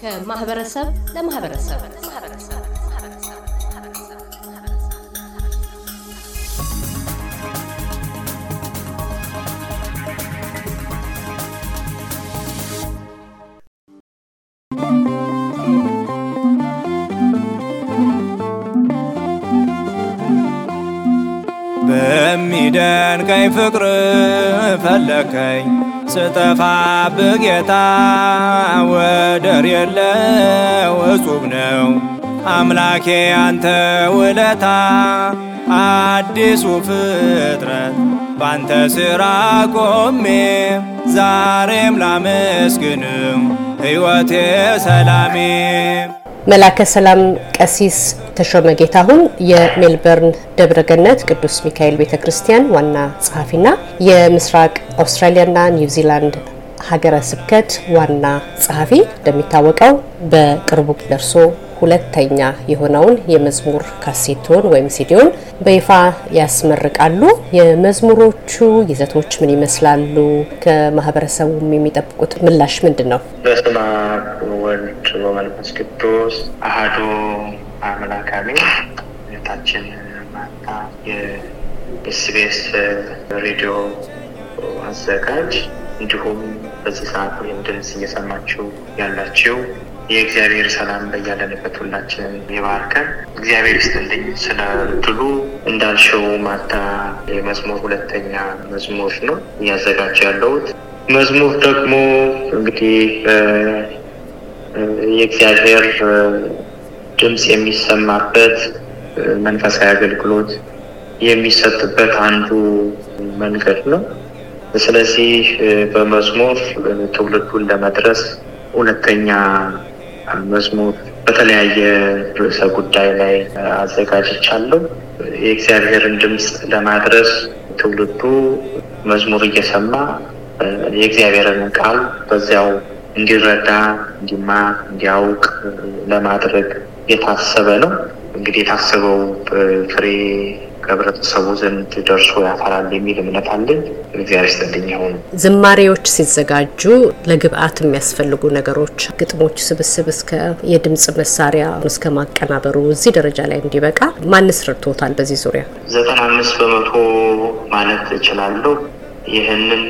ከማህበረሰብ ለማህበረሰብ በሚደንቀኝ ፍቅር ፈለከኝ ስጠፋ በጌታ ወደር የለው እጹብ ነው። አምላኬ አንተ ውለታ አዲሱ ፍጥረት። ባንተ ሥራ ቆሜ ዛሬም ላመስግንም ሕይወቴ ሰላሜ መላከ ሰላም ቀሲስ ተሾመ ጌታሁን የሜልበርን ደብረገነት ቅዱስ ሚካኤል ቤተ ክርስቲያን ዋና ጸሐፊና የምስራቅ አውስትራሊያና ኒውዚላንድ ሀገረ ስብከት ዋና ጸሐፊ። እንደሚታወቀው በቅርቡ ደርሶ ሁለተኛ የሆነውን የመዝሙር ካሴቶን ወይም ሲዲዮን በይፋ ያስመርቃሉ። የመዝሙሮቹ ይዘቶች ምን ይመስላሉ? ከማህበረሰቡም የሚጠብቁት ምላሽ ምንድን ነው? በስመ አብ ወወልድ ወመንፈስ ቅዱስ አሐዱ አምላክ አሜን። እህታችን ማታ የኤስቢኤስ ሬዲዮ አዘጋጅ እንዲሁም በዚህ ሰዓት ወይም ድምፅ እየሰማችሁ ያላችሁ የእግዚአብሔር ሰላም በያለንበት ሁላችንን ይባርከን። እግዚአብሔር ይስጥልኝ ስለ እድሉ። እንዳልሽው ማታ የመዝሙር ሁለተኛ መዝሙር ነው እያዘጋጀ ያለሁት። መዝሙር ደግሞ እንግዲህ የእግዚአብሔር ድምፅ የሚሰማበት መንፈሳዊ አገልግሎት የሚሰጥበት አንዱ መንገድ ነው። ስለዚህ በመዝሙር ትውልዱን ለመድረስ ሁለተኛ መዝሙር በተለያየ ርዕሰ ጉዳይ ላይ አዘጋጅቻለሁ። የእግዚአብሔርን ድምፅ ለማድረስ ትውልዱ መዝሙር እየሰማ የእግዚአብሔርን ቃል በዚያው እንዲረዳ፣ እንዲማር፣ እንዲያውቅ ለማድረግ የታሰበ ነው። እንግዲህ የታሰበው ፍሬ ከህብረተሰቡ ዘንድ ደርሶ ያፈራል የሚል እምነት አለኝ። እግዚአብሔር ይስጥልኝ። ይሁን ዝማሬዎች ሲዘጋጁ ለግብአት የሚያስፈልጉ ነገሮች ግጥሞች ስብስብ እስከ የድምፅ መሳሪያ እስከ ማቀናበሩ እዚህ ደረጃ ላይ እንዲበቃ ማንስ ረድቶታል? በዚህ ዙሪያ ዘጠና አምስት በመቶ ማለት እችላለሁ። ይህንን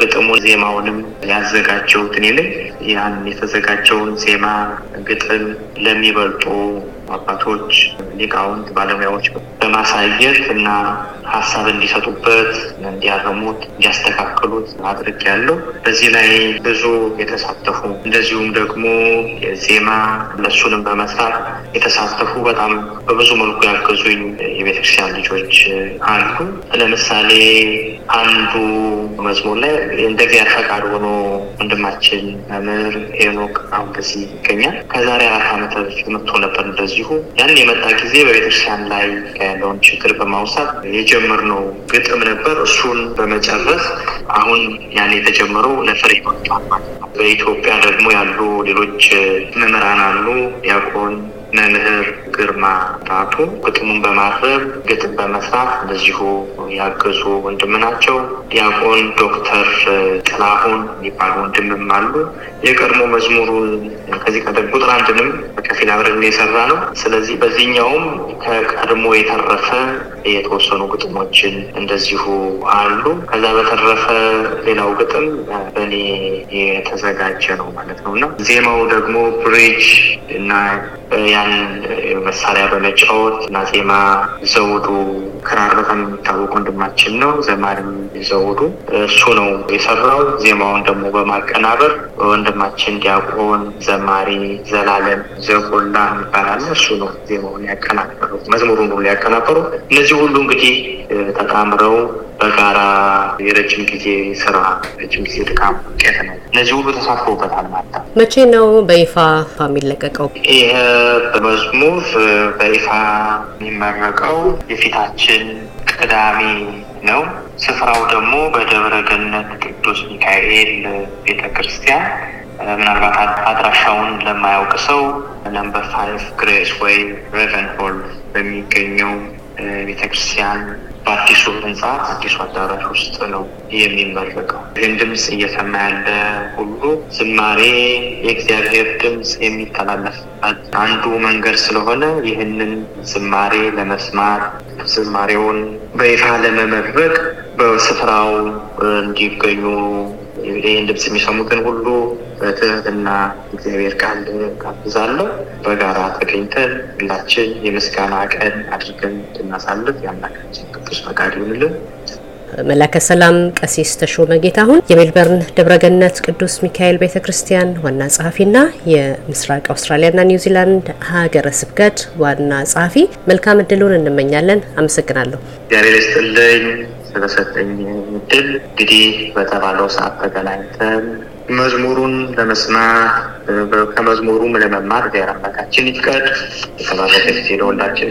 ግጥሙን ዜማውንም ያዘጋጀሁት እኔ ነኝ። ያን የተዘጋጀውን ዜማ ግጥም ለሚበልጡ አባቶች፣ ሊቃውንት፣ ባለሙያዎች በማሳየት እና ሀሳብ እንዲሰጡበት፣ እንዲያረሙት፣ እንዲያስተካክሉት አድርግ ያለው በዚህ ላይ ብዙ የተሳተፉ እንደዚሁም ደግሞ ዜማ እነሱንም በመስራት የተሳተፉ በጣም በብዙ መልኩ ያገዙኝ የቤተክርስቲያን ልጆች አሉ። ለምሳሌ አንዱ መዝሙር ላይ እንደ እግዚአብሔር ፈቃድ ሆኖ ወንድማችን መምህር ሄኖክ በዚህ ይገኛል። ከዛሬ አራት ዓመት በፊት መጥቶ ነበር። እንደዚሁ ያን የመጣ ጊዜ በቤተክርስቲያን ላይ ያለውን ችግር በማውሳት የጀመርነው ግጥም ነበር። እሱን በመጨረስ አሁን ያን የተጀመረው ለፍሬ ነው። በኢትዮጵያ ደግሞ ያሉ ሌሎች መምህራን አሉ። ዲያቆን መምህር ግርማ ራቱ ግጥሙን በማረብ ግጥም በመስራት እንደዚሁ ያገዙ ወንድም ናቸው። ዲያቆን ዶክተር ጥላሁን የሚባሉ ወንድምም አሉ። የቀድሞ መዝሙሩን ከዚህ ቀደም ቁጥር አንድንም በከፊል አብረን የሰራ ነው። ስለዚህ በዚህኛውም ከቀድሞ የተረፈ የተወሰኑ ግጥሞችን እንደዚሁ አሉ። ከዛ በተረፈ ሌላው ግጥም በእኔ የተዘጋጀ ነው ማለት ነው እና ዜማው ደግሞ ብሪጅ እና ያን መሳሪያ በመጫወት እና ዜማ ዘውዱ ክራር በጣም የሚታወቅ ወንድማችን ነው። ዘማሪም ዘውዱ እሱ ነው የሰራው። ዜማውን ደግሞ በማቀናበር ወንድማችን ዲያቆን ዘማሪ ዘላለም ዘቆላ ይባላል። እሱ ነው ዜማውን ያቀናበሩ፣ መዝሙሩን ሁሉ ያቀናበሩ። እነዚህ ሁሉ እንግዲህ ተጣምረው በጋራ የረጅም ጊዜ ስራ ረጅም ጊዜ ድካም ውጤት ነው። እነዚህ ሁሉ ተሳትፎበታል ማለት ነው። መቼ ነው በይፋ የሚለቀቀው? ይህ በመዝሙር በይፋ የሚመረቀው የፊታችን ቅዳሜ ነው። ስፍራው ደግሞ በደብረ ገነት ቅዱስ ሚካኤል ቤተ ክርስቲያን ምናልባት አድራሻውን ለማያውቅ ሰው number five Grace Way Ravenhall በሚገኘው ቤተክርስቲያን በአዲሱ ህንፃ አዲሱ አዳራሽ ውስጥ ነው የሚመረቀው። ይህን ድምፅ እየሰማ ያለ ሁሉ ዝማሬ የእግዚአብሔር ድምፅ የሚተላለፍበት አንዱ መንገድ ስለሆነ ይህንን ዝማሬ ለመስማት ዝማሬውን በይፋ ለመመረቅ በስፍራው እንዲገኙ ይህን ድምፅ የሚሰሙትን ሁሉ በትህትና እግዚአብሔር ቃል ጋብዛለሁ። በጋራ ተገኝተን ሁላችን የምስጋና ቀን አድርገን እንድናሳልፍ የአምላካችን ቅዱስ ፈቃድ ይሁንልን። መላከ ሰላም ቀሲስ ተሾመ ጌታሁን የሜልበርን ደብረገነት ቅዱስ ሚካኤል ቤተ ክርስቲያን ዋና ጸሐፊና የምስራቅ አውስትራሊያና ኒውዚላንድ ሀገረ ስብከት ዋና ጸሐፊ፣ መልካም እድሉን እንመኛለን። አመሰግናለሁ። እግዚአብሔር ይስጥልኝ ስለሰጠኝ እድል። እንግዲህ በተባለው ሰዓት ተገናኝተን መዝሙሩን ለመስማት ከመዝሙሩም ለመማር እግዚአብሔር አምላካችን ይፍቀድ። የተባረከ ጊዜ ለሁላችን